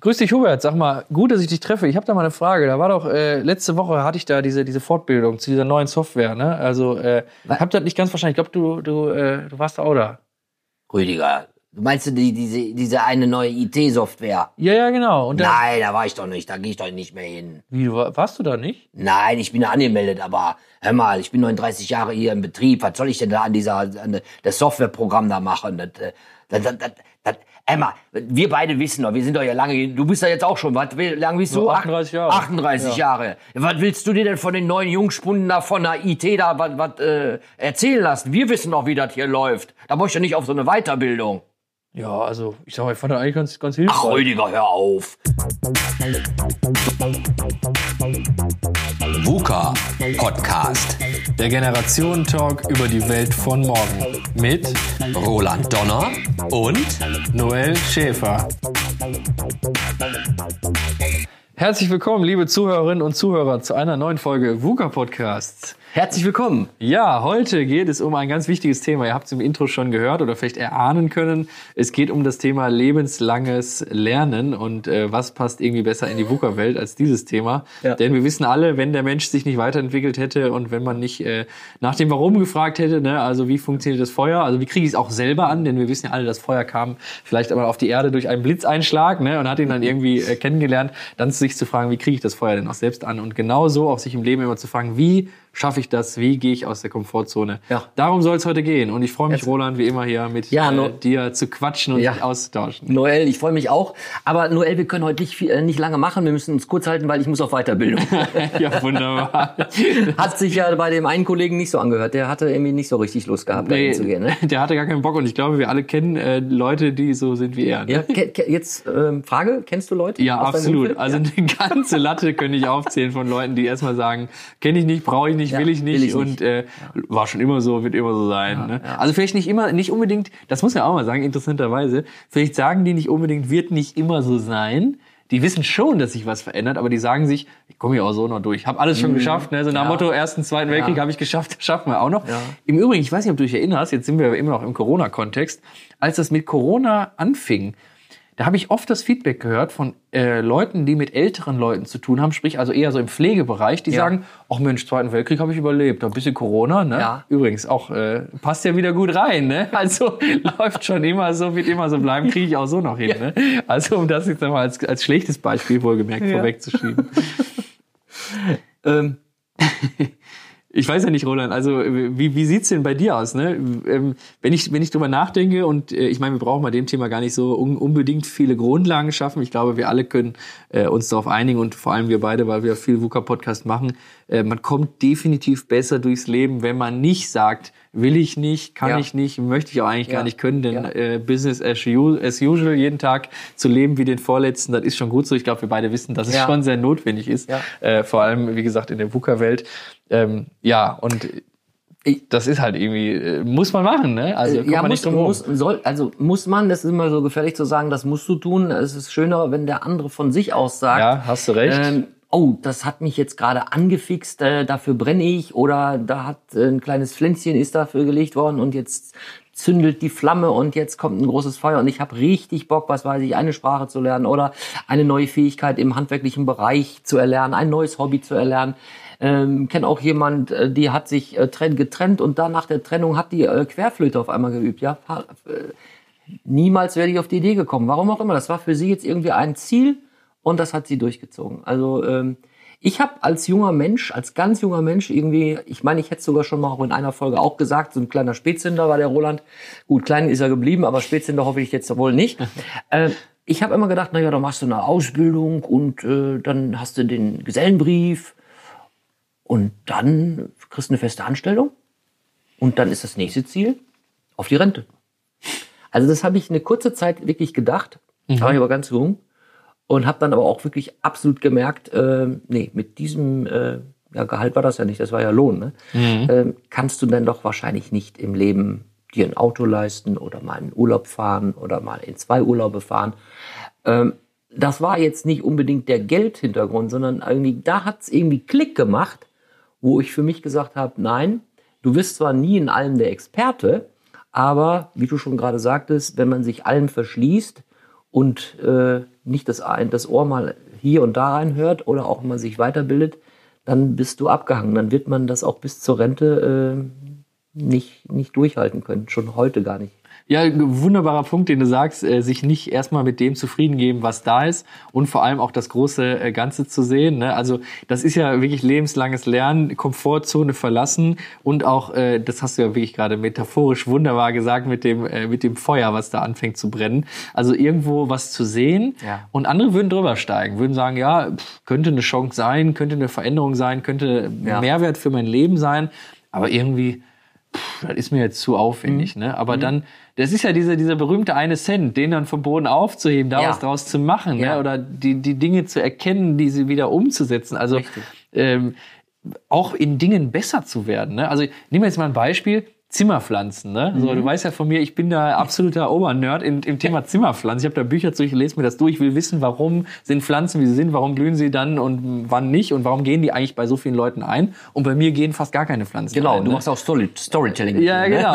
Grüß dich, Hubert. Sag mal, gut, dass ich dich treffe. Ich habe da mal eine Frage. Da war doch, äh, letzte Woche hatte ich da diese, diese Fortbildung zu dieser neuen Software, ne? Also, äh, hab das nicht ganz verstanden. Ich glaube, du, du, äh, du warst da auch da. Rüdiger, du meinst du die, diese, diese eine neue IT-Software? Ja, ja, genau. Und da, Nein, da war ich doch nicht, da gehe ich doch nicht mehr hin. Wie, du war- warst du da nicht? Nein, ich bin da angemeldet, aber hör mal, ich bin 39 Jahre hier im Betrieb. Was soll ich denn da an dieser an das Softwareprogramm da machen? Das, äh, das, das, das, Emma, wir beide wissen doch, wir sind doch ja lange, du bist ja jetzt auch schon, was, wie lange bist du? So 38 Jahre. 38 Jahre. Was willst du dir denn von den neuen Jungspunden da von der IT da was, was äh, erzählen lassen? Wir wissen doch, wie das hier läuft. Da brauchst du nicht auf so eine Weiterbildung. Ja, also, ich sag mal, ich fand das eigentlich ganz, ganz Ach, hilfreich. Rüdiger, hör auf. VUCA Podcast. Der Generationen-Talk über die Welt von morgen. Mit Roland Donner und Noel Schäfer. Herzlich willkommen, liebe Zuhörerinnen und Zuhörer, zu einer neuen Folge VUCA Podcasts. Herzlich willkommen. Ja, heute geht es um ein ganz wichtiges Thema. Ihr habt es im Intro schon gehört oder vielleicht erahnen können. Es geht um das Thema lebenslanges Lernen und äh, was passt irgendwie besser in die VUCA-Welt als dieses Thema. Ja. Denn wir wissen alle, wenn der Mensch sich nicht weiterentwickelt hätte und wenn man nicht äh, nach dem Warum gefragt hätte, ne, also wie funktioniert das Feuer, also wie kriege ich es auch selber an, denn wir wissen ja alle, das Feuer kam vielleicht einmal auf die Erde durch einen Blitzeinschlag ne, und hat ihn dann irgendwie äh, kennengelernt, dann sich zu fragen, wie kriege ich das Feuer denn auch selbst an und genauso auch sich im Leben immer zu fragen, wie schaffe ich das, wie gehe ich aus der Komfortzone. Ja. Darum soll es heute gehen und ich freue mich, Jetzt- Roland, wie immer hier mit Ja, äh, no- dir zu quatschen und Ja. sich auszutauschen. Noel, ich freue mich auch. Aber Noel, wir können heute nicht, viel, äh, nicht lange machen. Wir müssen uns kurz halten, weil ich muss auf Weiterbildung. ja, wunderbar. Hat sich ja bei dem einen Kollegen nicht so angehört. Der hatte irgendwie nicht so richtig Lust gehabt, dahin zu gehen. Ne? der hatte gar keinen Bock und ich glaube, wir alle kennen äh, Leute, die so sind wie er. Ne? Ja, jetzt ähm, Frage, kennst du Leute? Ja, absolut. Also eine ganze Latte könnte ich aufzählen von Leuten, die erstmal sagen, kenne ich nicht, brauche ich nicht, Ja, will ich nicht will ich und nicht. Äh, war schon immer so, wird immer so sein. ne? Also vielleicht nicht immer, nicht unbedingt, das muss man auch mal sagen, interessanterweise, vielleicht sagen die nicht unbedingt, wird nicht immer so sein. Die wissen schon, dass sich was verändert, aber die sagen sich, ich komme hier auch so noch durch. Ich habe alles schon geschafft. Ne? So nach. Ja. Motto, ersten, zweiten Weltkrieg Ja. habe ich geschafft, das schaffen wir auch noch. Ja. Im Übrigen, ich weiß nicht, ob du dich erinnerst, jetzt sind wir immer noch im Corona-Kontext, als das mit Corona anfing, da habe ich oft das Feedback gehört von äh, Leuten, die mit älteren Leuten zu tun haben, sprich also eher so im Pflegebereich, die Ja. sagen, ach Mensch, Zweiten Weltkrieg habe ich überlebt, ein bisschen Corona, ne? Ja. Übrigens auch äh, passt ja wieder gut rein, ne? Also läuft schon immer so, wird immer so bleiben, kriege ich auch so noch hin, ne? Also um das jetzt mal als, als schlechtes Beispiel wohlgemerkt vorwegzuschieben. Ähm, Ich weiß ja nicht, Roland, also wie, wie sieht's denn bei dir aus? Ne? Ähm, wenn, ich, wenn ich drüber nachdenke, und äh, ich meine, wir brauchen bei dem Thema gar nicht so un unbedingt viele Grundlagen schaffen. Ich glaube, wir alle können äh, uns darauf einigen und vor allem wir beide, weil wir viel VUCA-Podcast machen, äh, man kommt definitiv besser durchs Leben, wenn man nicht sagt, will ich nicht, kann Ja. ich nicht, möchte ich auch eigentlich Ja. gar nicht können, denn Ja. äh, Business as, usual, jeden Tag zu leben wie den vorletzten, das ist schon gut so. Ich glaube, wir beide wissen, dass es schon sehr notwendig ist, äh, vor allem, wie gesagt, in der VUCA-Welt. Ähm, ja, und das ist halt irgendwie, äh, muss man machen, ne? Also kommt ja, muss, muss, soll, also muss man, das ist immer so gefährlich zu sagen, das musst du tun. Es ist schöner, wenn der andere von sich aus sagt, Ja, hast du recht. Ähm, oh, das hat mich jetzt gerade angefixt, äh, dafür brenne ich oder da hat äh, ein kleines Pflänzchen ist dafür gelegt worden und jetzt zündelt die Flamme und jetzt kommt ein großes Feuer und ich habe richtig Bock, was weiß ich, eine Sprache zu lernen oder eine neue Fähigkeit im handwerklichen Bereich zu erlernen, ein neues Hobby zu erlernen. Ähm, kenne auch jemand, äh, die hat sich äh, trenn- getrennt und dann nach der Trennung hat die äh, Querflöte auf einmal geübt. Ja, äh, niemals wäre ich auf die Idee gekommen. Warum auch immer. Das war für sie jetzt irgendwie ein Ziel und das hat sie durchgezogen. Also ähm, ich habe als junger Mensch, als ganz junger Mensch irgendwie, ich meine, ich hätte sogar schon mal auch in einer Folge auch gesagt, so ein kleiner Spätzünder war der Roland. Gut, klein ist er geblieben, aber Spätzünder hoffe ich jetzt wohl nicht. äh, ich habe immer gedacht, na ja, dann machst du eine Ausbildung und äh, dann hast du den Gesellenbrief und dann kriegst du eine feste Anstellung und dann ist das nächste Ziel auf die Rente. Also das habe ich eine kurze Zeit wirklich gedacht, da war ich aber ganz jung und habe dann aber auch wirklich absolut gemerkt, äh, nee, mit diesem äh, ja, Gehalt war das ja nicht, das war ja Lohn, ne? ähm, kannst du denn doch wahrscheinlich nicht im Leben dir ein Auto leisten oder mal in Urlaub fahren oder mal in zwei Urlaube fahren. Ähm, das war jetzt nicht unbedingt der Geldhintergrund, sondern irgendwie, da hat es irgendwie Klick gemacht, wo ich für mich gesagt habe, nein, du wirst zwar nie in allem der Experte, aber wie du schon gerade sagtest, wenn man sich allem verschließt und äh, nicht das, das Ohr mal hier und da reinhört oder auch mal sich weiterbildet, dann bist du abgehangen. Dann wird man das auch bis zur Rente äh, nicht, nicht durchhalten können. Schon heute gar nicht. Ja, wunderbarer Punkt, den du sagst, äh, sich nicht erstmal mit dem zufrieden geben, was da ist und vor allem auch das große äh, Ganze zu sehen. Ne? Also das ist ja wirklich lebenslanges Lernen, Komfortzone verlassen und auch, äh, das hast du ja wirklich gerade metaphorisch wunderbar gesagt mit dem äh, mit dem Feuer, was da anfängt zu brennen. Also irgendwo was zu sehen Ja. und andere würden drüber steigen, würden sagen, ja, pff, könnte eine Chance sein, könnte eine Veränderung sein, könnte Ja. Mehrwert für mein Leben sein, aber irgendwie pff, das ist mir jetzt zu aufwendig, Mhm. ne? Aber dann, das ist ja diese, dieser berühmte eine Cent, den dann vom Boden aufzuheben, da Ja. was draus zu machen, Ja. ne? Oder die, die Dinge zu erkennen, die sie wieder umzusetzen. Also Richtig. ähm, auch in Dingen besser zu werden. Ne? Also nehmen wir jetzt mal ein Beispiel. Zimmerpflanzen, ne? So, Mhm. du weißt ja von mir, ich bin da absoluter Obernerd im, im Thema Zimmerpflanzen. Ich habe da Bücher zu, ich lese mir das durch, ich will wissen, warum sind Pflanzen, wie sie sind, warum blühen sie dann und wann nicht und warum gehen die eigentlich bei so vielen Leuten ein und bei mir gehen fast gar keine Pflanzen Genau, ein. du ne? machst auch Story, Storytelling. Ja, ne? genau.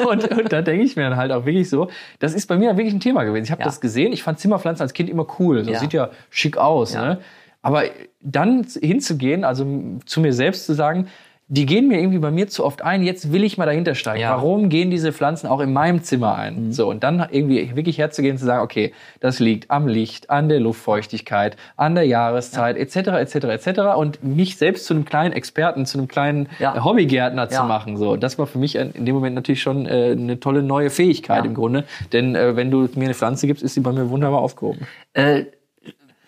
Und, und da denke ich mir dann halt auch wirklich so, das ist bei mir wirklich ein Thema gewesen. Ich habe Ja. das gesehen, ich fand Zimmerpflanzen als Kind immer cool. So Ja. sieht ja schick aus. Ja. Ne? Aber dann hinzugehen, also zu mir selbst zu sagen, die gehen mir irgendwie bei mir zu oft ein, jetzt will ich mal dahinter steigen. Ja. Mhm. Warum gehen diese Pflanzen auch in meinem Zimmer ein? So, und dann irgendwie wirklich herzugehen und zu sagen, okay, das liegt am Licht, an der Luftfeuchtigkeit, an der Jahreszeit, etc., etc., etc. Und mich selbst zu einem kleinen Experten, zu einem kleinen Ja. Hobbygärtner zu Ja. machen. So, das war für mich in dem Moment natürlich schon äh, eine tolle neue Fähigkeit Ja. im Grunde. Denn äh, wenn du mir eine Pflanze gibst, ist sie bei mir wunderbar aufgehoben. Äh,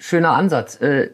schöner Ansatz. Äh,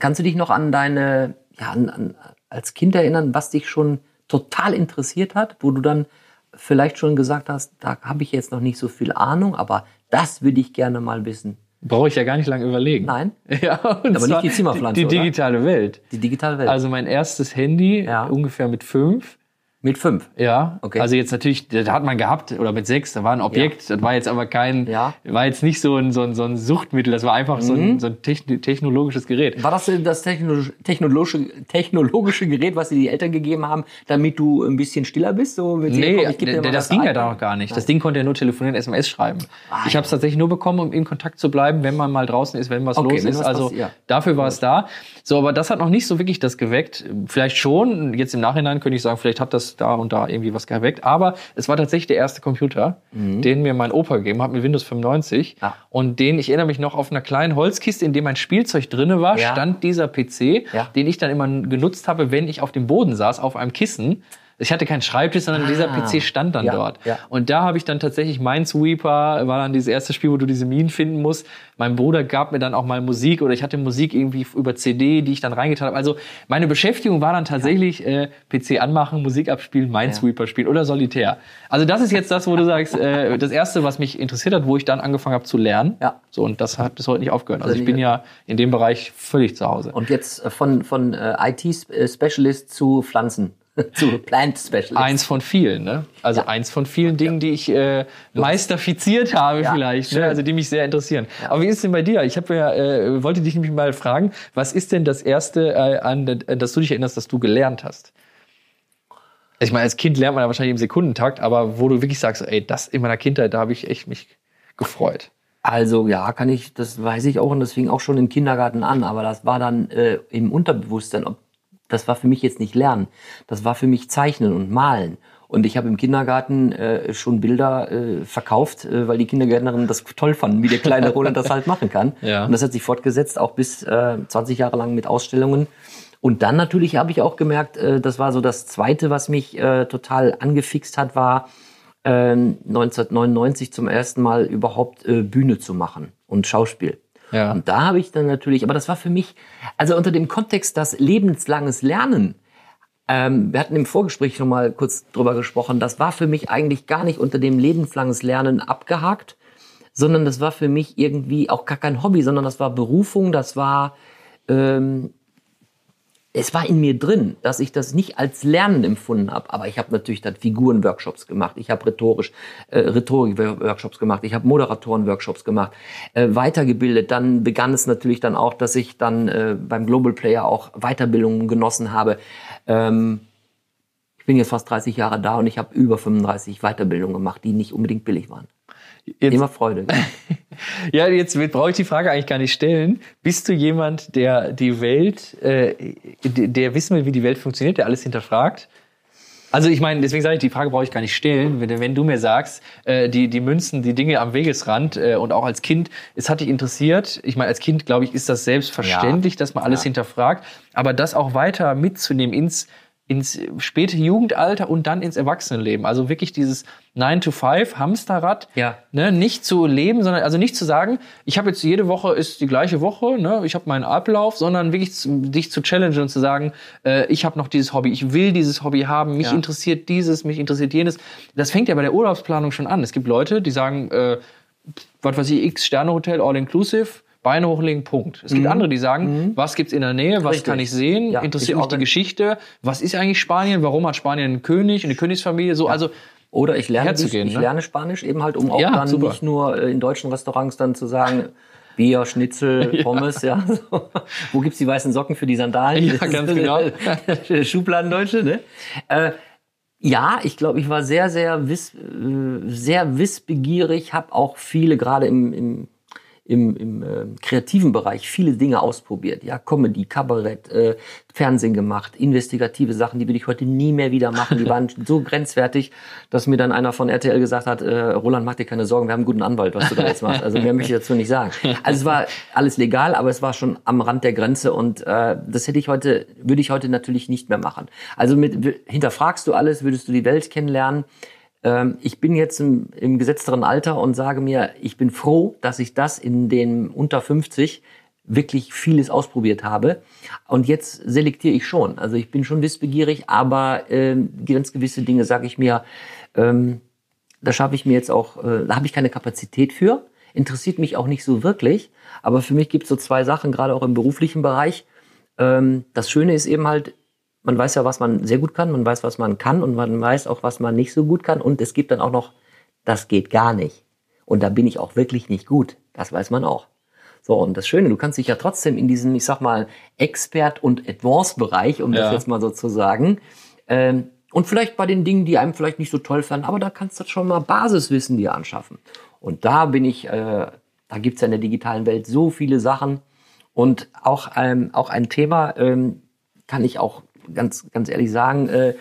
kannst du dich noch an deine, ja, an, an, als Kind erinnern, was dich schon total interessiert hat, wo du dann vielleicht schon gesagt hast, da habe ich jetzt noch nicht so viel Ahnung, aber das würde ich gerne mal wissen. Brauche ich ja gar nicht lange überlegen. Nein, Ja, und Aber nicht die Zimmerpflanze, Die, die digitale Welt. die digitale Welt. Also mein erstes Handy, Ja. ungefähr mit fünf. Mit fünf. Ja, Okay. also jetzt natürlich, das hat man gehabt, oder mit sechs, da war ein Objekt, das war jetzt aber kein, Ja. Mhm. war jetzt nicht so ein, so ein, so ein Suchtmittel, das war einfach so ein, so ein techn- technologisches Gerät. War das denn das technologische, technologische, technologische Gerät, was dir die Eltern gegeben haben, damit du ein bisschen stiller bist? So mit Nee, komm, das das ging ja da noch gar nicht. Das Ding konnte ja nur telefonieren, SMS schreiben. Ah, ich habe es tatsächlich nur bekommen, um in Kontakt zu bleiben, wenn man mal draußen ist, wenn was Okay, los wenn ist. was also passiert. dafür war es da. So, aber das hat noch nicht so wirklich das geweckt. Vielleicht schon. Jetzt im Nachhinein könnte ich sagen, vielleicht hat das da und da irgendwie was geweckt. Aber es war tatsächlich der erste Computer, den mir mein Opa gegeben hat mit Windows 95. Mhm. Ja. Und den, ich erinnere mich noch, auf einer kleinen Holzkiste, in dem mein Spielzeug drinne war, Ja. stand dieser PC, Ja. den ich dann immer genutzt habe, wenn ich auf dem Boden saß, auf einem Kissen. Ich hatte keinen Schreibtisch, sondern dieser Ah. PC stand dann Ja, dort. ja. Und da habe ich dann tatsächlich Minesweeper, war dann dieses erste Spiel, wo du diese Minen finden musst. Mein Bruder gab mir dann auch mal Musik oder ich hatte Musik irgendwie über CD, die ich dann reingetan habe. Also meine Beschäftigung war dann tatsächlich äh, PC anmachen, Musik abspielen, Minesweeper spielen oder Solitär. Also das ist jetzt das, wo du sagst, äh, das erste, was mich interessiert hat, wo ich dann angefangen habe zu lernen. Ja. So und das hat bis heute nicht aufgehört. Also ich bin ja in dem Bereich völlig zu Hause. Und jetzt äh, von, von äh, IT-Specialist zu Pflanzen, zu Plant-Specialist. Eins von vielen, ne? Also Ja. eins von vielen Dingen, die ich äh, meisterfiziert habe Ja, vielleicht, ne? also die mich sehr interessieren. Aber wie ist denn bei dir? Ich habe ja, äh, wollte dich nämlich mal fragen, was ist denn das erste, äh, an äh, das du dich erinnerst, dass du gelernt hast? Ich meine, als Kind lernt man ja wahrscheinlich im Sekundentakt, aber wo du wirklich sagst, ey, das in meiner Kindheit, da habe ich echt mich gefreut. Also ja, kann ich, das weiß ich auch und das fing auch schon im Kindergarten an, aber das war dann äh, im Unterbewusstsein. Ob, das war für mich jetzt nicht Lernen, das war für mich Zeichnen und Malen. Und ich habe im Kindergarten äh, schon Bilder äh, verkauft, äh, weil die Kindergärtnerinnen das toll fanden, wie der kleine Roland das halt machen kann. Ja. Und das hat sich fortgesetzt, auch bis äh, 20 Jahre lang mit Ausstellungen. Und dann natürlich habe ich auch gemerkt, äh, das war so das Zweite, was mich äh, total angefixt hat, war ähm, 1999 zum ersten Mal überhaupt äh, Bühne zu machen und Schauspiel. Ja. Und da habe ich dann natürlich, aber das war für mich, also unter dem Kontext, dass lebenslanges Lernen, ähm, wir hatten im Vorgespräch schon mal kurz drüber gesprochen, das war für mich eigentlich gar nicht unter dem lebenslanges Lernen abgehakt, sondern das war für mich irgendwie auch gar kein Hobby, sondern das war Berufung, das war, ähm, es war in mir drin, dass ich das nicht als Lernen empfunden habe. Aber ich habe natürlich dann Figurenworkshops gemacht, ich habe rhetorisch äh, Rhetorik-Workshops gemacht, ich habe Moderatoren-Workshops gemacht, äh, weitergebildet. Dann begann es natürlich dann auch, dass ich dann äh, beim Global Player auch Weiterbildungen genossen habe. Ähm, ich bin jetzt fast 30 Jahre da und ich habe über 35 Weiterbildungen gemacht, die nicht unbedingt billig waren. Jetzt- Immer Freude. Ja, jetzt brauche ich die Frage eigentlich gar nicht stellen. Bist du jemand, der die Welt, äh, der der wissen will, wie die Welt funktioniert, der alles hinterfragt? Also ich meine, deswegen sage ich, die Frage brauche ich gar nicht stellen. Wenn, wenn du mir sagst, äh, die, die Münzen, die Dinge am Wegesrand äh, und auch als Kind, es hat dich interessiert. Ich meine, als Kind, glaube ich, ist das selbstverständlich, Ja. dass man alles Ja. hinterfragt. Aber das auch weiter mitzunehmen ins, ins späte Jugendalter und dann ins Erwachsenenleben. Also wirklich dieses 9 to 5 Hamsterrad. Ja. Ne, nicht zu leben, sondern also nicht zu sagen, ich habe jetzt jede Woche ist die gleiche Woche, ne, ich habe meinen Ablauf, sondern wirklich zu, dich zu challengen und zu sagen, äh, ich habe noch dieses Hobby, ich will dieses Hobby haben, mich Ja. interessiert dieses, mich interessiert jenes. Das fängt ja bei der Urlaubsplanung schon an. Es gibt Leute, die sagen, äh, was weiß ich, X Sterne Hotel all inclusive, Beine hochlegen, Punkt. Es gibt andere, die sagen, was gibt's in der Nähe, was Mhm. Richtig. kann ich sehen, Ja, interessiert ich mich die Geschichte, was ist eigentlich Spanien, warum hat Spanien einen König, eine Königsfamilie, so also Oder ich lerne, Herzugehen, ich ne? lerne Spanisch eben halt, um auch Ja, dann super. nicht nur äh, in deutschen Restaurants dann zu sagen, Bier, Schnitzel, Pommes, ja. So. Wo gibt's die weißen Socken für die Sandalen? Ja, ganz genau. Schubladendeutsche, ne? Äh, ja, ich glaube, ich war sehr, sehr, wiss, äh, sehr wissbegierig, habe auch viele gerade im, im, im, im äh, kreativen Bereich viele Dinge ausprobiert. Ja, Comedy, Kabarett, äh, Fernsehen gemacht, investigative Sachen, die will ich heute nie mehr wieder machen. Die waren so grenzwertig, dass mir dann einer von RTL gesagt hat, äh, Roland, mach dir keine Sorgen, wir haben einen guten Anwalt, was du da jetzt machst. Also mehr möchte ich dazu nicht sagen. Also es war alles legal, aber es war schon am Rand der Grenze und äh, das hätte ich heute, würde ich heute natürlich nicht mehr machen. Also mit hinterfragst du alles, würdest du die Welt kennenlernen. Ähm, ich bin jetzt im, im gesetzteren Alter und sage mir, ich bin froh, dass ich das in den unter 50 wirklich vieles ausprobiert habe. Und jetzt selektiere ich schon. Also ich bin schon wissbegierig, aber ähm, ganz gewisse Dinge sage ich mir, ähm, da schaffe ich mir jetzt auch, äh, da habe ich keine Kapazität für. Interessiert mich auch nicht so wirklich. Aber für mich gibt es so zwei Sachen, gerade auch im beruflichen Bereich. Ähm, das Schöne ist eben halt, man weiß ja, was man sehr gut kann, man weiß, was man kann und man weiß auch, was man nicht so gut kann. Und es gibt dann auch noch, das geht gar nicht. Und da bin ich auch wirklich nicht gut. Das weiß man auch. So, und das Schöne, du kannst dich ja trotzdem in diesem, ich sag mal, Expert- und Advanced-Bereich, um Ja. das jetzt mal so zu sagen, ähm, und vielleicht bei den Dingen, die einem vielleicht nicht so toll fanden, aber da kannst du schon mal Basiswissen dir anschaffen. Und da bin ich, äh, da gibt's ja in der digitalen Welt so viele Sachen. Und auch, ähm, auch ein Thema, ähm, kann ich auch ganz, ganz ehrlich sagen, äh,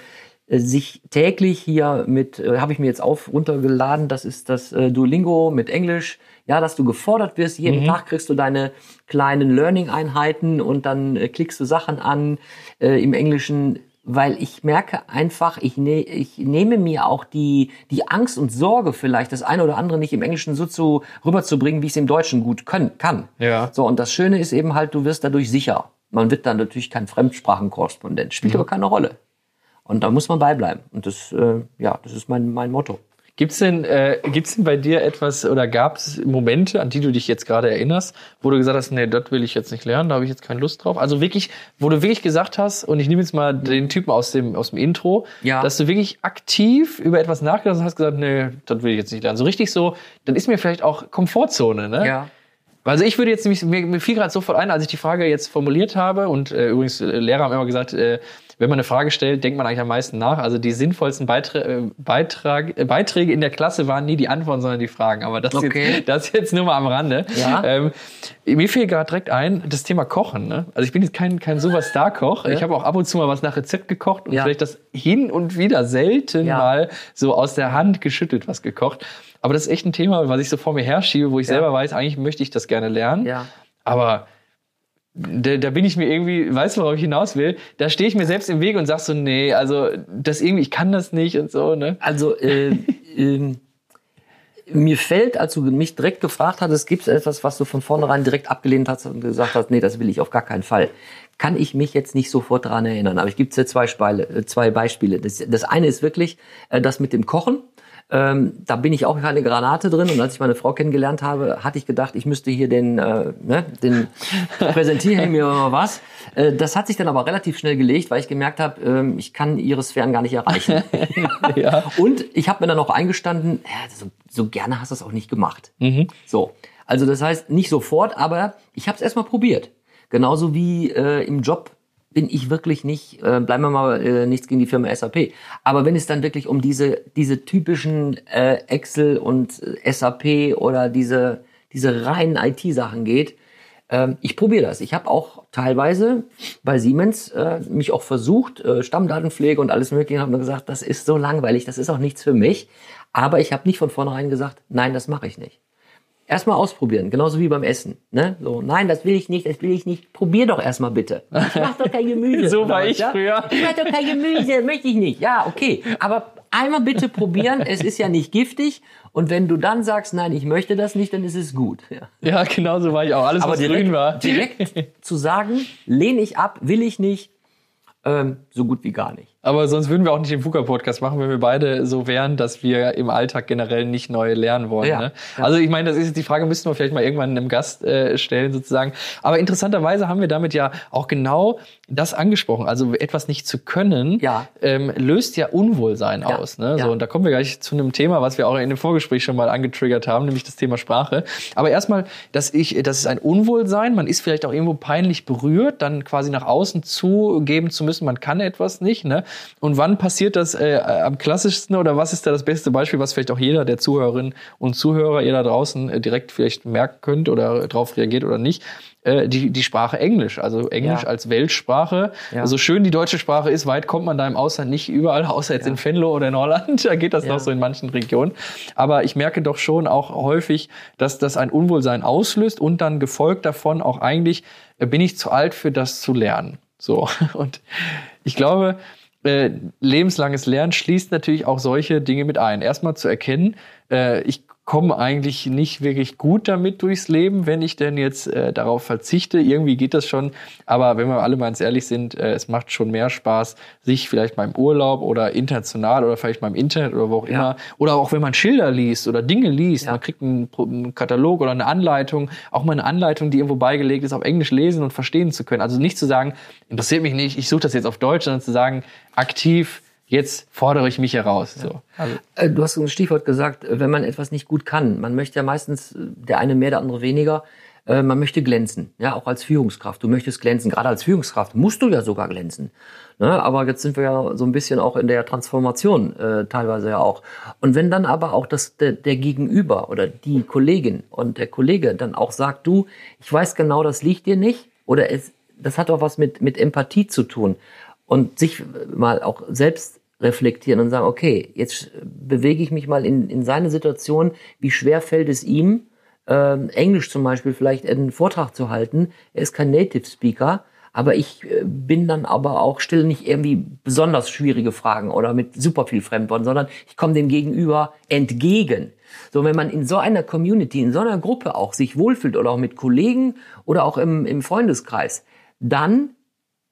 sich täglich hier mit, äh, habe ich mir jetzt auf runtergeladen, das ist das äh, Duolingo mit Englisch, ja, dass du gefordert wirst, jeden Tag kriegst du deine kleinen Learning-Einheiten und dann äh, klickst du Sachen an äh, im Englischen, weil ich merke einfach, ich, ne, ich nehme mir auch die, die Angst und Sorge vielleicht, das eine oder andere nicht im Englischen so zu, rüberzubringen, wie ich es im Deutschen gut können, kann. Ja. So, und das Schöne ist eben halt, du wirst dadurch sicher. Man wird dann natürlich kein Fremdsprachenkorrespondent, spielt aber keine Rolle. Und da muss man beibleiben. Und das, äh, ja, das ist mein, mein Motto. Gibt's denn, äh, gibt's denn bei dir etwas oder gab es Momente, an die du dich jetzt gerade erinnerst, wo du gesagt hast, nee, das will ich jetzt nicht lernen, da habe ich jetzt keine Lust drauf? Also wirklich, wo du wirklich gesagt hast, und ich nehme jetzt mal den Typen aus dem, aus dem Intro, Ja. dass du wirklich aktiv über etwas nachgedacht hast und hast gesagt, nee, das will ich jetzt nicht lernen. So richtig so, dann ist mir vielleicht auch Komfortzone, ne? Also ich würde jetzt mir, mir fiel gerade sofort ein, als ich die Frage jetzt formuliert habe, und äh, übrigens, äh, Lehrer haben immer gesagt, äh, wenn man eine Frage stellt, denkt man eigentlich am meisten nach. Also die sinnvollsten Beiträ äh, Beitrag, äh, Beiträge in der Klasse waren nie die Antworten, sondern die Fragen. Aber das, Okay. jetzt, das jetzt nur mal am Rande. Ja. Ähm, mir fiel gerade direkt ein, das Thema Kochen. Ne? Also ich bin jetzt kein, kein Superstar-Koch. Ich habe auch ab und zu mal was nach Rezept gekocht und Ja. vielleicht das hin und wieder selten Ja. mal so aus der Hand geschüttelt was gekocht. Aber das ist echt ein Thema, was ich so vor mir herschiebe, wo ich Ja. selber weiß, eigentlich möchte ich das gerne lernen. Ja. Aber da, da bin ich mir irgendwie, weißt du, worauf ich hinaus will? Da stehe ich mir selbst im Weg und sag so, nee, also das irgendwie, ich kann das nicht und so, ne? Also, äh, ähm, mir fällt, als du mich direkt gefragt hattest, gibt es etwas, was du von vornherein direkt abgelehnt hast und gesagt hast, nee, das will ich auf gar keinen Fall. Kann ich mich jetzt nicht sofort daran erinnern. Aber ich gebe dir zwei, Speile, äh, zwei Beispiele. Das, das eine ist wirklich äh, das mit dem Kochen. Ähm, da bin ich auch keine Granate drin. Und als ich meine Frau kennengelernt habe, hatte ich gedacht, ich müsste hier den, äh, ne, den präsentieren mir mal was. Äh, das hat sich dann aber relativ schnell gelegt, weil ich gemerkt habe, ähm, ich kann ihre Sphären gar nicht erreichen. Ja. Und ich habe mir dann auch eingestanden, ja, so, so gerne hast du es auch nicht gemacht. So, also das heißt nicht sofort, aber ich habe es erstmal probiert. Genauso wie äh, im Job bin ich wirklich nicht, äh, bleiben wir mal äh, nichts gegen die Firma SAP. Aber wenn es dann wirklich um diese, diese typischen äh, Excel und äh, SAP oder diese, diese reinen IT-Sachen geht, ähm, ich probiere das. Ich habe auch teilweise bei Siemens äh, mich auch versucht, äh, Stammdatenpflege und alles mögliche, habe nur gesagt, das ist so langweilig, das ist auch nichts für mich. Aber ich habe nicht von vornherein gesagt, nein, das mache ich nicht. Erstmal ausprobieren, genauso wie beim Essen. Ne? So, nein, das will ich nicht, das will ich nicht. Probier doch erstmal bitte. Ich mach doch kein Gemüse. So war ich ja? früher. Ich mach doch kein Gemüse, möchte ich nicht. Ja, okay. Aber einmal bitte probieren, es ist ja nicht giftig. Und wenn du dann sagst, nein, ich möchte das nicht, dann ist es gut. Ja. Ja, genau so war ich auch. Alles, Aber was direkt, grün war. direkt zu sagen, lehne ich ab, will ich nicht, ähm, so gut wie gar nicht. Aber sonst würden wir auch nicht den VUCA-Podcast machen, wenn wir beide so wären, dass wir im Alltag generell nicht neu lernen wollen. Ja, ne? ja. Also ich meine, das ist die Frage, müssten wir vielleicht mal irgendwann einem Gast äh, stellen sozusagen. Aber interessanterweise haben wir damit ja auch genau das angesprochen. Also etwas nicht zu können, Ja. ähm, löst ja Unwohlsein aus. Ne? So, und da kommen wir gleich zu einem Thema, was wir auch in dem Vorgespräch schon mal angetriggert haben, nämlich das Thema Sprache. Aber erstmal, dass ich, das ist ein Unwohlsein, man ist vielleicht auch irgendwo peinlich berührt, dann quasi nach außen zugeben zu müssen, man kann etwas nicht. Ne? Und wann passiert das äh, am klassischsten oder was ist da das beste Beispiel, was vielleicht auch jeder der Zuhörerinnen und Zuhörer, ihr da draußen äh, direkt vielleicht merken könnt oder darauf reagiert oder nicht? Äh, die, die Sprache Englisch, also Englisch Ja. als Weltsprache. Ja. Also schön die deutsche Sprache ist, weit kommt man da im Ausland nicht überall, außer jetzt in Venlo oder in Holland. Da geht das Ja. noch so in manchen Regionen. Aber ich merke doch schon auch häufig, dass das ein Unwohlsein auslöst und dann gefolgt davon auch eigentlich, äh, bin ich zu alt für das zu lernen. So. Und ich glaube, äh, lebenslanges Lernen schließt natürlich auch solche Dinge mit ein. Erstmal zu erkennen, äh, ich komme eigentlich nicht wirklich gut damit durchs Leben, wenn ich denn jetzt äh, darauf verzichte. Irgendwie geht das schon, aber wenn wir alle mal ganz ehrlich sind, äh, es macht schon mehr Spaß, sich vielleicht beim Urlaub oder international oder vielleicht beim Internet oder wo auch Ja. immer, oder auch wenn man Schilder liest oder Dinge liest, Ja. man kriegt einen, einen Katalog oder eine Anleitung, auch mal eine Anleitung, die irgendwo beigelegt ist, auf Englisch lesen und verstehen zu können. Also nicht zu sagen, interessiert mich nicht, ich suche das jetzt auf Deutsch, sondern zu sagen, aktiv, jetzt fordere ich mich heraus. So. Also, Äh, Du hast ein Stichwort gesagt, äh, wenn man etwas nicht gut kann. Man möchte ja meistens, äh, der eine mehr, der andere weniger. Man möchte glänzen, ja, auch als Führungskraft. Du möchtest glänzen. Gerade als Führungskraft musst du ja sogar glänzen. Ne? Aber jetzt sind wir ja so ein bisschen auch in der Transformation, äh, teilweise ja auch. Und wenn dann aber auch das, der, der Gegenüber oder die Kollegin und der Kollege dann auch sagt, du, ich weiß genau, das liegt dir nicht, oder es, das hat auch was mit, mit Empathie zu tun. Und sich mal auch selbst reflektieren und sagen, okay, jetzt bewege ich mich mal in, in seine Situation, wie schwer fällt es ihm, ähm, Englisch zum Beispiel vielleicht einen Vortrag zu halten. Er ist kein Native Speaker, aber ich äh, bin dann aber auch still nicht irgendwie besonders schwierige Fragen oder mit super viel Fremdworten, sondern ich komme dem Gegenüber entgegen. So, wenn man in so einer Community, in so einer Gruppe auch sich wohlfühlt oder auch mit Kollegen oder auch im, im Freundeskreis, dann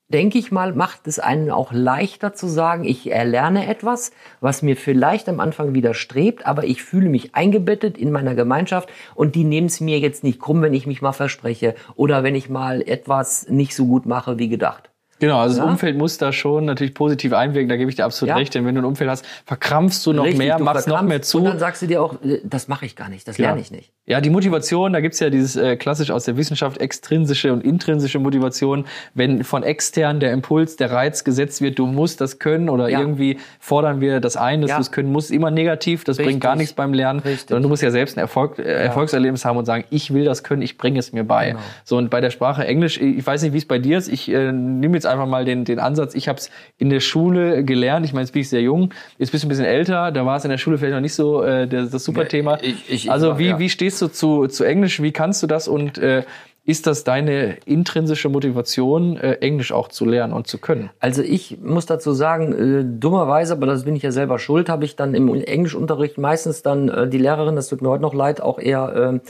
denke ich mal, macht es einen auch leichter zu sagen, ich erlerne etwas, was mir vielleicht am Anfang widerstrebt, aber ich fühle mich eingebettet in meiner Gemeinschaft und die nehmen es mir jetzt nicht krumm, wenn ich mich mal verspreche oder wenn ich mal etwas nicht so gut mache wie gedacht. Genau, also Ja. das Umfeld muss da schon natürlich positiv einwirken, da gebe ich dir absolut Ja. recht, denn wenn du ein Umfeld hast, verkrampfst du noch Richtig, mehr, du machst noch mehr zu. Und dann sagst du dir auch, äh, das mache ich gar nicht, das lerne ich nicht. Ja, die Motivation, da gibt's ja dieses äh, klassisch aus der Wissenschaft extrinsische und intrinsische Motivation. Wenn von extern der Impuls, der Reiz gesetzt wird, du musst das können oder irgendwie fordern wir das ein, dass du es können musst, immer negativ, das bringt gar Richtig. nichts beim Lernen, Richtig. sondern du musst ja selbst ein Erfolg, äh, Erfolgserlebnis haben und sagen, ich will das können, ich bringe es mir bei. Genau. So und bei der Sprache Englisch, ich weiß nicht, wie es bei dir ist, ich äh, nehme jetzt einfach mal den, den Ansatz, ich habe es in der Schule gelernt, ich meine, jetzt bin ich sehr jung, jetzt bist du ein bisschen älter, da war es in der Schule vielleicht noch nicht so äh, das, das super Thema. ich- ich- ich also wie, ja. wie stehst du zu, zu Englisch? Wie kannst du das? Und äh, ist das deine intrinsische Motivation, äh, Englisch auch zu lernen und zu können? Also ich muss dazu sagen, äh, dummerweise, aber das bin ich ja selber schuld, habe ich dann im Englischunterricht meistens dann äh, die Lehrerin, das tut mir heute noch leid, auch eher ähm,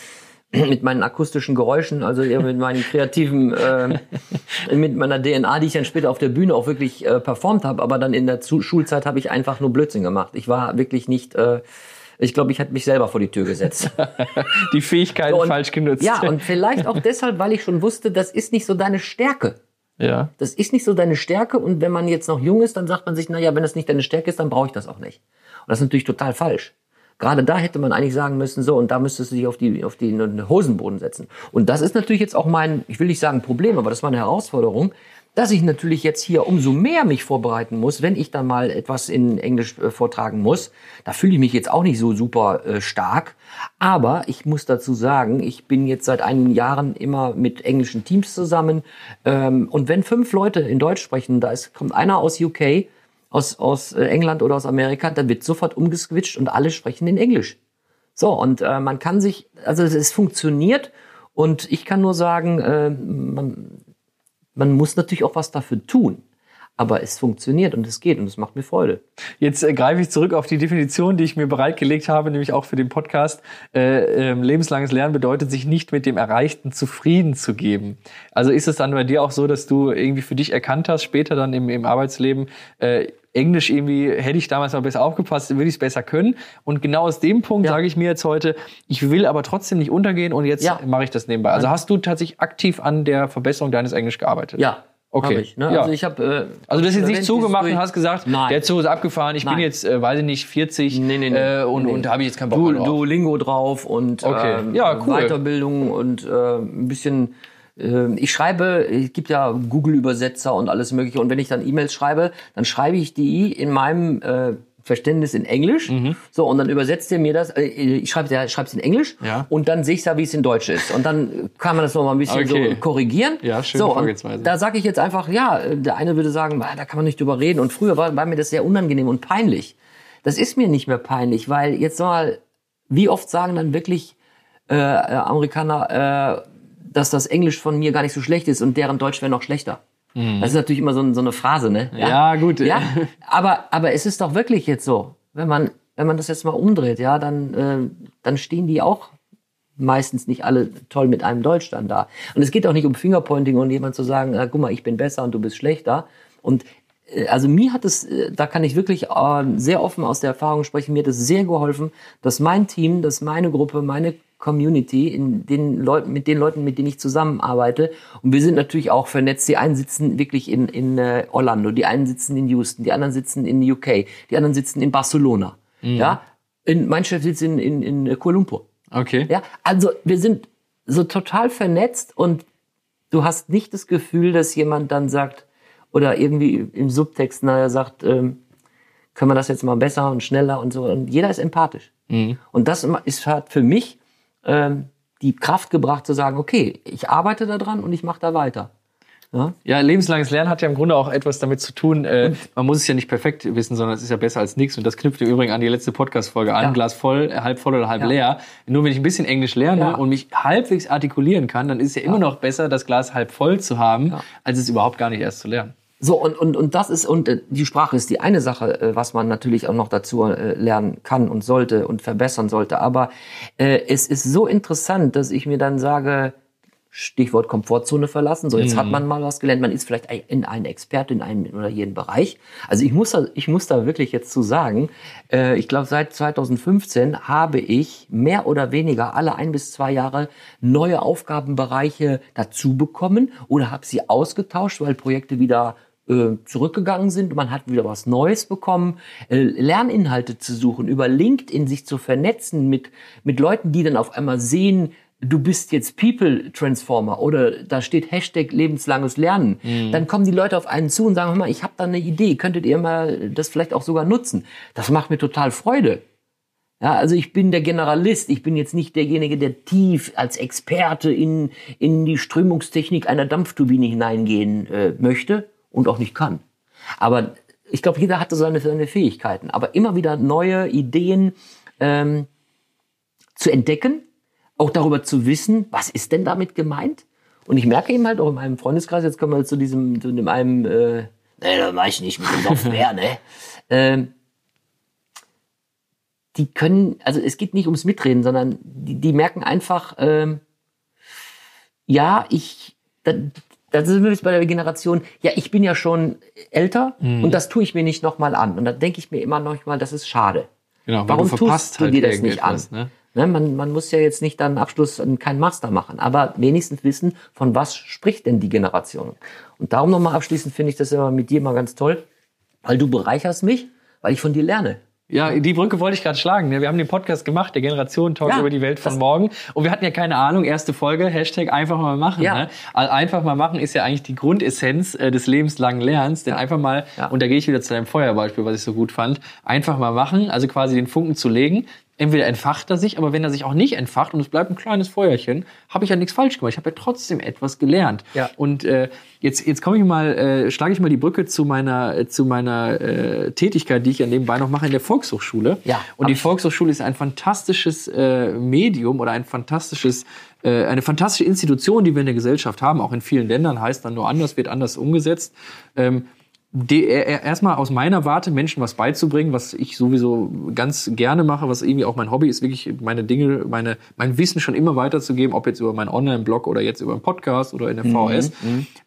mit meinen akustischen Geräuschen, also eher mit meinen kreativen, äh, mit meiner DNA, die ich dann später auf der Bühne auch wirklich äh, performt habe, aber dann in der Zu Schulzeit habe ich einfach nur Blödsinn gemacht. Ich war wirklich nicht, äh, ich glaube, ich hätte mich selber vor die Tür gesetzt. Die Fähigkeiten So, und- falsch genutzt. Ja, und vielleicht auch deshalb, weil ich schon wusste, das ist nicht so deine Stärke. ja. Das ist nicht so deine Stärke und wenn man jetzt noch jung ist, dann sagt man sich, naja, wenn das nicht deine Stärke ist, dann brauche ich das auch nicht. Und das ist natürlich total falsch. Gerade da hätte man eigentlich sagen müssen, so, und da müsstest du dich auf die, auf die Hosenboden setzen. Und das ist natürlich jetzt auch mein, ich will nicht sagen Problem, aber das war eine Herausforderung, dass ich natürlich jetzt hier umso mehr mich vorbereiten muss, wenn ich dann mal etwas in Englisch äh, vortragen muss. Da fühle ich mich jetzt auch nicht so super äh, stark. Aber ich muss dazu sagen, ich bin jetzt seit einigen Jahren immer mit englischen Teams zusammen. Ähm, und wenn fünf Leute in Deutsch sprechen, da ist, kommt einer aus UK, aus, aus äh, England oder aus Amerika, dann wird sofort umgeswitcht und alle sprechen in Englisch. So, und äh, man kann sich, also es funktioniert und ich kann nur sagen, äh, man, man muss natürlich auch was dafür tun. Aber es funktioniert und es geht und es macht mir Freude. Jetzt äh, greife ich zurück auf die Definition, die ich mir bereitgelegt habe, nämlich auch für den Podcast. Äh, äh, lebenslanges Lernen bedeutet, sich nicht mit dem Erreichten zufrieden zu geben. Also ist es dann bei dir auch so, dass du irgendwie für dich erkannt hast, später dann im, im Arbeitsleben, äh, Englisch irgendwie, hätte ich damals mal besser aufgepasst, würde ich es besser können. Und genau aus dem Punkt Ja. sage ich mir jetzt heute, ich will aber trotzdem nicht untergehen und jetzt Ja. mache ich das nebenbei. Also hast du tatsächlich aktiv an der Verbesserung deines Englisch gearbeitet? Ja, Okay. ich. Ne? Ja. Also ich habe. Äh, Also du hast jetzt nicht zugemacht und hast gesagt, Nein. der Zug ist abgefahren, ich bin Nein. jetzt, äh, weiß ich nicht, 40 Nee, nee, nee. Äh, und, und da habe ich jetzt keinen Bock du, mehr drauf. Duolingo drauf und Okay. ähm, Ja, cool. Weiterbildung und äh, ein bisschen. Äh, ich schreibe, es gibt ja Google-Übersetzer und alles Mögliche. Und wenn ich dann E-Mails schreibe, dann schreibe ich die in meinem äh, Verständnis in Englisch. Mhm. So, und dann übersetzt er mir das. Äh, ich schreibe ja, es in Englisch. Ja. Und dann sehe ich ja, wie es in Deutsch ist. Und dann kann man das noch mal ein bisschen Okay. so korrigieren. Ja, schöne so, Vorgehensweise. Da sage ich jetzt einfach, ja, der eine würde sagen, da kann man nicht drüber reden. Und früher war, war mir das sehr unangenehm und peinlich. Das ist mir nicht mehr peinlich, weil jetzt mal, wie oft sagen dann wirklich äh, Amerikaner, äh, dass das Englisch von mir gar nicht so schlecht ist und deren Deutsch wäre noch schlechter. Das ist natürlich immer so, so eine Phrase, ne? Mhm. Ja, gut. Ja, aber, aber es ist doch wirklich jetzt so, wenn man, wenn man das jetzt mal umdreht, ja, dann, äh, dann stehen die auch meistens nicht alle toll mit einem Deutsch dann da. Und es geht auch nicht um Fingerpointing und jemand zu sagen, äh, guck mal, ich bin besser und du bist schlechter. Und äh, also mir hat es, äh, da kann ich wirklich äh, sehr offen aus der Erfahrung sprechen, mir hat es sehr geholfen, dass mein Team, dass meine Gruppe, meine Community, in den Leuten, mit den Leuten, mit denen ich zusammenarbeite. Und wir sind natürlich auch vernetzt. Die einen sitzen wirklich in, in äh, Orlando, die einen sitzen in Houston, die anderen sitzen in UK, die anderen sitzen in Barcelona. Ja, in, mein Chef sitzt in, in, in Kuala Lumpur. Okay. Ja, also wir sind so total vernetzt und du hast nicht das Gefühl, dass jemand dann sagt oder irgendwie im Subtext naja sagt, ähm, können wir das jetzt mal besser und schneller und so. Und jeder ist empathisch. Und das ist hat für mich ähm, die Kraft gebracht zu sagen, okay, ich arbeite da dran und ich mache da weiter. Ja? Ja, lebenslanges Lernen hat ja im Grunde auch etwas damit zu tun. Äh, man muss es ja nicht perfekt wissen, sondern es ist ja besser als nichts. Und das knüpft im Übrigen an die letzte Podcast-Folge an. Ja. Glas voll, äh, halb voll oder halb Ja. leer. Nur wenn ich ein bisschen Englisch lerne und mich halbwegs artikulieren kann, dann ist es ja, immer noch besser, das Glas halb voll zu haben, als es überhaupt gar nicht erst zu lernen. So, und, und, und das ist, und äh, die Sprache ist die eine Sache, äh, was man natürlich auch noch dazu äh, lernen kann und sollte und verbessern sollte. Aber äh, es ist so interessant, dass ich mir dann sage, Stichwort Komfortzone verlassen. So, jetzt hat man mal was gelernt. Man ist vielleicht ein, in ein Experte in einem oder jeden Bereich. Also ich muss da, ich muss da wirklich jetzt zu sagen, äh, ich glaube seit 2015 habe ich mehr oder weniger alle ein bis zwei Jahre neue Aufgabenbereiche dazu bekommen oder habe sie ausgetauscht, weil Projekte wieder zurückgegangen sind. Man hat wieder was Neues bekommen, äh, Lerninhalte zu suchen, über LinkedIn sich zu vernetzen mit, mit Leuten, die dann auf einmal sehen, du bist jetzt People Transformer oder da steht Hashtag lebenslanges Lernen. Dann kommen die Leute auf einen zu und sagen, hör mal, ich habe da eine Idee, könntet ihr mal das vielleicht auch sogar nutzen? Das macht mir total Freude. Ja, also ich bin der Generalist. Ich bin jetzt nicht derjenige, der tief als Experte in, in die Strömungstechnik einer Dampfturbine hineingehen äh, möchte und auch nicht kann. Aber ich glaube, jeder hatte seine, seine Fähigkeiten. Aber immer wieder neue Ideen ähm, zu entdecken, auch darüber zu wissen, was ist denn damit gemeint? Und ich merke eben halt auch in meinem Freundeskreis, jetzt kommen wir zu diesem, zu dem einem, äh, nee, das mach ich nicht mit dem Software, ne? Ähm, die können, also es geht nicht ums Mitreden, sondern die, die merken einfach, ähm, ja, ich, da, da sind wir jetzt bei der Generation, ja, ich bin ja schon älter und das tue ich mir nicht nochmal an. Und da denke ich mir immer noch mal, das ist schade. Genau, Warum du tust du halt dir das nicht an? ne? Ne, man, man muss ja jetzt nicht dann Abschluss und keinen Master machen, aber wenigstens wissen, von was spricht denn die Generation. Und darum nochmal abschließend finde ich das immer mit dir mal ganz toll, weil du bereicherst mich, weil ich von dir lerne. Ja, die Brücke wollte ich gerade schlagen. ne? Wir haben den Podcast gemacht, der Generationen-Talk Ja, über die Welt von morgen. Und wir hatten ja keine Ahnung, erste Folge, Hashtag einfach mal machen. Ja. Ne? Einfach mal machen ist ja eigentlich die Grundessenz äh, des lebenslangen Lernens. Denn einfach mal, und da gehe ich wieder zu deinem Feuerbeispiel, was ich so gut fand, einfach mal machen, also quasi den Funken zu legen. Entweder entfacht er sich, aber wenn er sich auch nicht entfacht und es bleibt ein kleines Feuerchen, habe ich ja nichts falsch gemacht. Ich habe ja trotzdem etwas gelernt. Ja. Und äh, jetzt, jetzt komme ich mal, äh, schlage ich mal die Brücke zu meiner, äh, zu meiner äh, Tätigkeit, die ich ja nebenbei noch mache in der Volkshochschule. Ja, Und die Volkshochschule ist ein fantastisches äh, Medium oder ein fantastisches, äh, eine fantastische Institution, die wir in der Gesellschaft haben, auch in vielen Ländern, heißt dann nur anders, wird anders umgesetzt. Ähm, erstmal aus meiner Warte Menschen was beizubringen, was ich sowieso ganz gerne mache, was irgendwie auch mein Hobby ist, wirklich meine Dinge, meine, mein Wissen schon immer weiterzugeben, ob jetzt über meinen Online-Blog oder jetzt über einen Podcast oder in der VS.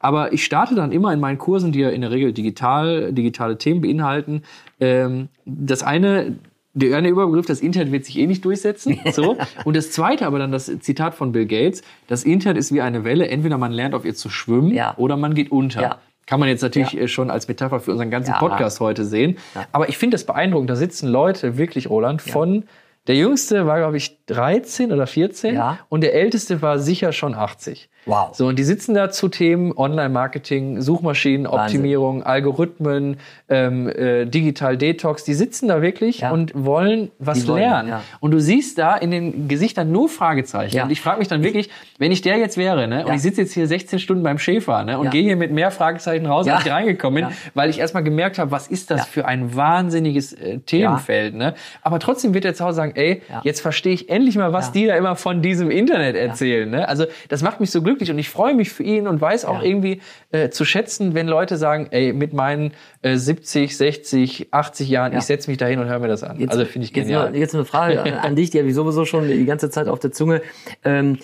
Aber ich starte dann immer in meinen Kursen, die ja in der Regel digital, digitale Themen beinhalten. Ähm, das eine, der eine Überbegriff, das Internet wird sich eh nicht durchsetzen. So. Und das zweite aber dann das Zitat von Bill Gates, das Internet ist wie eine Welle, entweder man lernt auf ihr zu schwimmen Ja. oder man geht unter. Ja. Kann man jetzt natürlich Ja. äh, schon als Metapher für unseren ganzen Ja. Podcast heute sehen. Aber ich finde das beeindruckend. Da sitzen Leute, wirklich, Roland, von der jüngste war, glaube ich, 13 oder 14 Ja. und der älteste war sicher schon 80. Wow. So, und die sitzen da zu Themen Online-Marketing, Suchmaschinenoptimierung, Algorithmen, ähm, äh, Digital Detox. Die sitzen da wirklich Ja. und wollen was wollen, lernen. ja. Und du siehst da in den Gesichtern nur Fragezeichen. Ja. Und ich frage mich dann wirklich, wenn ich der jetzt wäre, ne, und ich sitze jetzt hier 16 Stunden beim Schäfer, ne, und gehe hier mit mehr Fragezeichen raus, als ich reingekommen bin, weil ich erstmal gemerkt habe, was ist das für ein wahnsinniges äh, Themenfeld, ne? Aber trotzdem wird der zu Hause sagen, ey, jetzt verstehe ich endlich mal, was die da immer von diesem Internet erzählen, ne? Also, das macht mich so glücklich und ich freue mich für ihn und weiß auch Ja. irgendwie äh, zu schätzen, wenn Leute sagen, ey, mit meinen äh, 70, 60, 80 Jahren, Ja. ich setze mich da hin und höre mir das an. Jetzt, also, finde ich jetzt, genial. nur, jetzt eine Frage an, dich, die habe ich sowieso schon die ganze Zeit auf der Zunge. Ähm,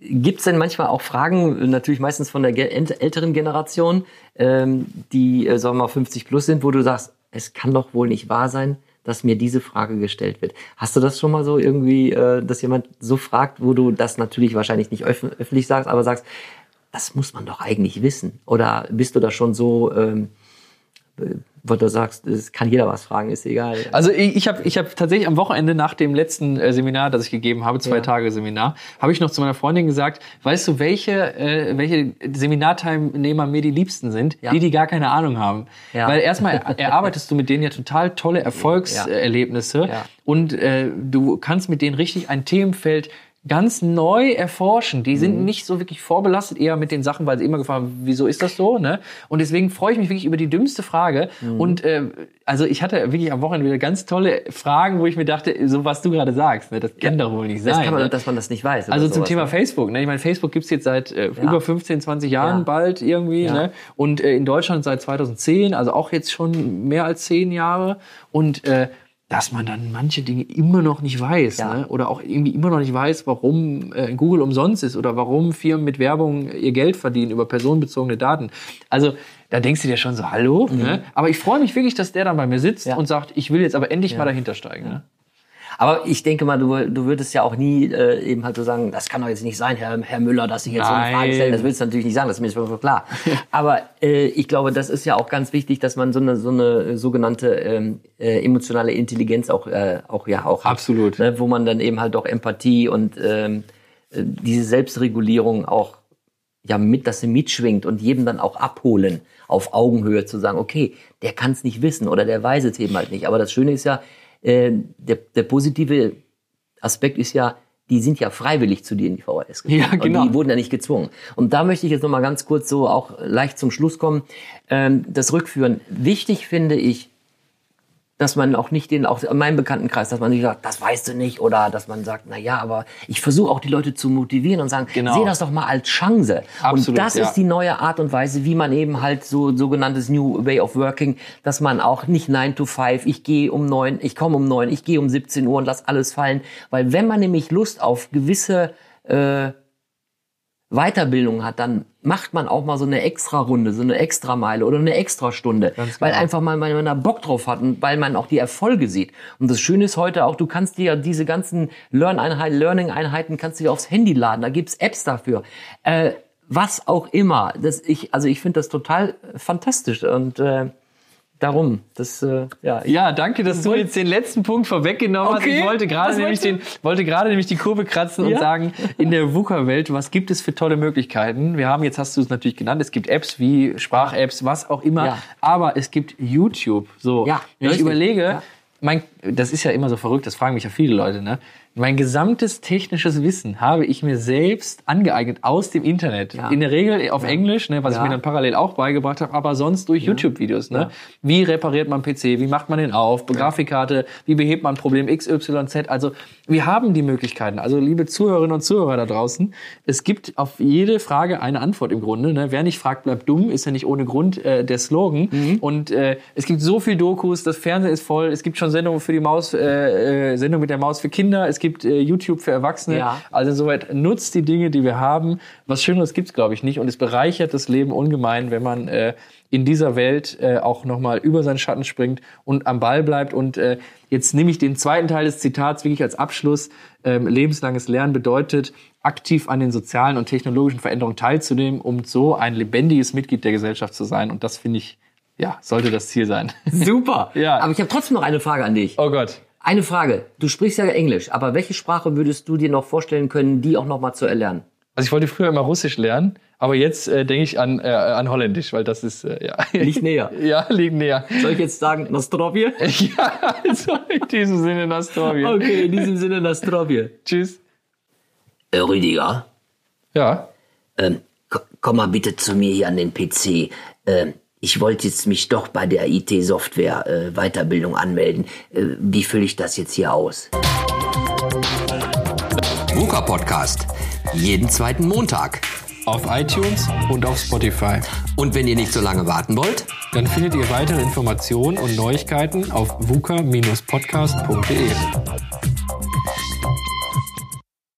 Gibt es denn manchmal auch Fragen, natürlich meistens von der älteren Generation, ähm, die, äh, sagen wir mal, 50 plus sind, wo du sagst, es kann doch wohl nicht wahr sein, dass mir diese Frage gestellt wird. Hast du das schon mal so irgendwie, äh, dass jemand so fragt, wo du das natürlich wahrscheinlich nicht öff öffentlich sagst, aber sagst, das muss man doch eigentlich wissen? Oder bist du da schon so, ähm, wo du sagst, es kann jeder was fragen, ist egal. Also ich, habe ich hab tatsächlich am Wochenende nach dem letzten äh, Seminar, das ich gegeben habe, zwei Ja. Tage Seminar, habe ich noch zu meiner Freundin gesagt, weißt du, welche, äh, welche Seminarteilnehmer mir die liebsten sind? Ja. Die, die gar keine Ahnung haben. Ja. Weil erstmal erarbeitest du mit denen ja total tolle Erfolgserlebnisse und äh, du kannst mit denen richtig ein Themenfeld ganz neu erforschen. Die sind Mhm. nicht so wirklich vorbelastet, eher mit den Sachen, weil sie immer gefragt haben, wieso ist das so? Ne? Und deswegen freue ich mich wirklich über die dümmste Frage. Mhm. Und äh, also ich hatte wirklich am Wochenende wieder ganz tolle Fragen, wo ich mir dachte, so was du gerade sagst, ne? das kann doch wohl nicht das sein. kann man, ne? dass man das nicht weiß. Also zum Thema ne? Facebook. Ne? Ich meine, Facebook gibt's jetzt seit äh, über 15, 20 Jahren Ja. bald irgendwie. Ja. Ne? Und äh, in Deutschland seit 2010, also auch jetzt schon mehr als zehn Jahre. Und äh, dass man dann manche Dinge immer noch nicht weiß. Ja. Ne? Oder auch irgendwie immer noch nicht weiß, warum äh, Google umsonst ist oder warum Firmen mit Werbung ihr Geld verdienen über personenbezogene Daten. Also da denkst du dir schon so, hallo? Ne? Aber ich freue mich wirklich, dass der dann bei mir sitzt Mhm. Ja. und sagt, ich will jetzt aber endlich mal dahinter steigen. Ne? Aber ich denke mal, du, du würdest ja auch nie äh, eben halt so sagen, das kann doch jetzt nicht sein, Herr, Herr Müller, dass Sie jetzt so eine Frage Nein. stellen. Das willst du natürlich nicht sagen, das ist mir schon klar. Aber äh, ich glaube, das ist ja auch ganz wichtig, dass man so eine, so eine sogenannte ähm, äh, emotionale Intelligenz auch, äh, auch ja auch hat. Absolut. Ne, wo man dann eben halt auch Empathie und ähm, äh, diese Selbstregulierung auch ja mit, dass sie mitschwingt und jedem dann auch abholen, auf Augenhöhe zu sagen, okay, der kann es nicht wissen oder der weiß es eben halt nicht. Aber das Schöne ist ja, äh, der, der positive Aspekt ist ja, die sind ja freiwillig zu dir in die VHS gekommen. Ja, genau. Und die wurden ja nicht gezwungen. Und da möchte ich jetzt noch mal ganz kurz so auch leicht zum Schluss kommen. Ähm, das Rückführen. Wichtig finde ich, dass man auch nicht den, auch in meinem Bekanntenkreis, dass man nicht sagt, das weißt du nicht, oder dass man sagt, na ja, aber ich versuche auch die Leute zu motivieren und sagen, Genau. sehe das doch mal als Chance. Absolut, und das ja. ist die neue Art und Weise, wie man eben halt so sogenanntes New Way of Working, dass man auch nicht 9 to 5, ich gehe um 9, ich komme um 9, ich gehe um 17 Uhr und lass alles fallen. Weil wenn man nämlich Lust auf gewisse äh, Weiterbildung hat, dann macht man auch mal so eine extra Runde, so eine extra Meile oder eine extra Stunde, weil genau. einfach mal man da Bock drauf hat und weil man auch die Erfolge sieht. Und das Schöne ist heute auch, du kannst dir diese ganzen Learn-Einheiten, Learning-Einheiten kannst du dir aufs Handy laden. Da gibt's Apps dafür. Äh, was auch immer. Das ich, also ich finde das total fantastisch und äh, darum. Das, äh, ja, Ja, danke, dass du jetzt den letzten Punkt vorweggenommen Okay. hast. Ich wollte gerade nämlich den, wollte gerade nämlich die Kurve kratzen und Ja. sagen, in der VUCA-Welt, was gibt es für tolle Möglichkeiten? Wir haben, jetzt hast du es natürlich genannt, es gibt Apps wie Sprach-Apps, was auch immer, Ja. aber es gibt YouTube. So, Ja, wenn ich überlege, mein, das ist ja immer so verrückt, das fragen mich ja viele Leute, ne? Mein gesamtes technisches Wissen habe ich mir selbst angeeignet aus dem Internet. Ja. In der Regel auf Englisch, ne, was Ja. ich mir dann parallel auch beigebracht habe, aber sonst durch YouTube-Videos. Ne? Wie repariert man PC? Wie macht man den auf? Grafikkarte? Wie behebt man Problem XYZ? Also wir haben die Möglichkeiten. Also liebe Zuhörerinnen und Zuhörer da draußen, es gibt auf jede Frage eine Antwort im Grunde. Ne? Wer nicht fragt, bleibt dumm, ist ja nicht ohne Grund äh, der Slogan. Mhm. Und äh, es gibt so viel Dokus, das Fernsehen ist voll. Es gibt schon Sendungen für die Maus, äh, äh, Sendungen mit der Maus für Kinder. Es gibt äh, YouTube für Erwachsene. Ja. Also insoweit nutzt die Dinge, die wir haben. Was Schöneres gibt's glaube ich, nicht. Und es bereichert das Leben ungemein, wenn man äh, in dieser Welt äh, auch nochmal über seinen Schatten springt und am Ball bleibt. Und äh, jetzt nehme ich den zweiten Teil des Zitats wirklich als Abschluss. Ähm, lebenslanges Lernen bedeutet, aktiv an den sozialen und technologischen Veränderungen teilzunehmen, um so ein lebendiges Mitglied der Gesellschaft zu sein. Und das finde ich, ja, sollte das Ziel sein. super. Ja. Aber ich habe trotzdem noch eine Frage an dich. Oh Gott. Eine Frage. Du sprichst ja Englisch, aber welche Sprache würdest du dir noch vorstellen können, die auch noch mal zu erlernen? Also ich wollte früher immer Russisch lernen, aber jetzt äh, denke ich an, äh, an Holländisch, weil das ist, äh, ja. Liegt näher. Ja, liegt näher. Soll ich jetzt sagen, Nostrovje? ja, also in diesem Sinne, Nostrovia. Okay, in diesem Sinne Nostrovje. Tschüss. Äh, Rüdiger, Ja. ähm, ko- komm mal bitte zu mir hier an den PC. Ähm, ich wollte jetzt mich doch bei der IT-Software äh, Weiterbildung anmelden. Äh, wie fülle ich das jetzt hier aus? VUCA Podcast. Jeden zweiten Montag. Auf iTunes und auf Spotify. Und wenn ihr nicht so lange warten wollt, Dann findet ihr weitere Informationen und Neuigkeiten auf vuka-podcast.de.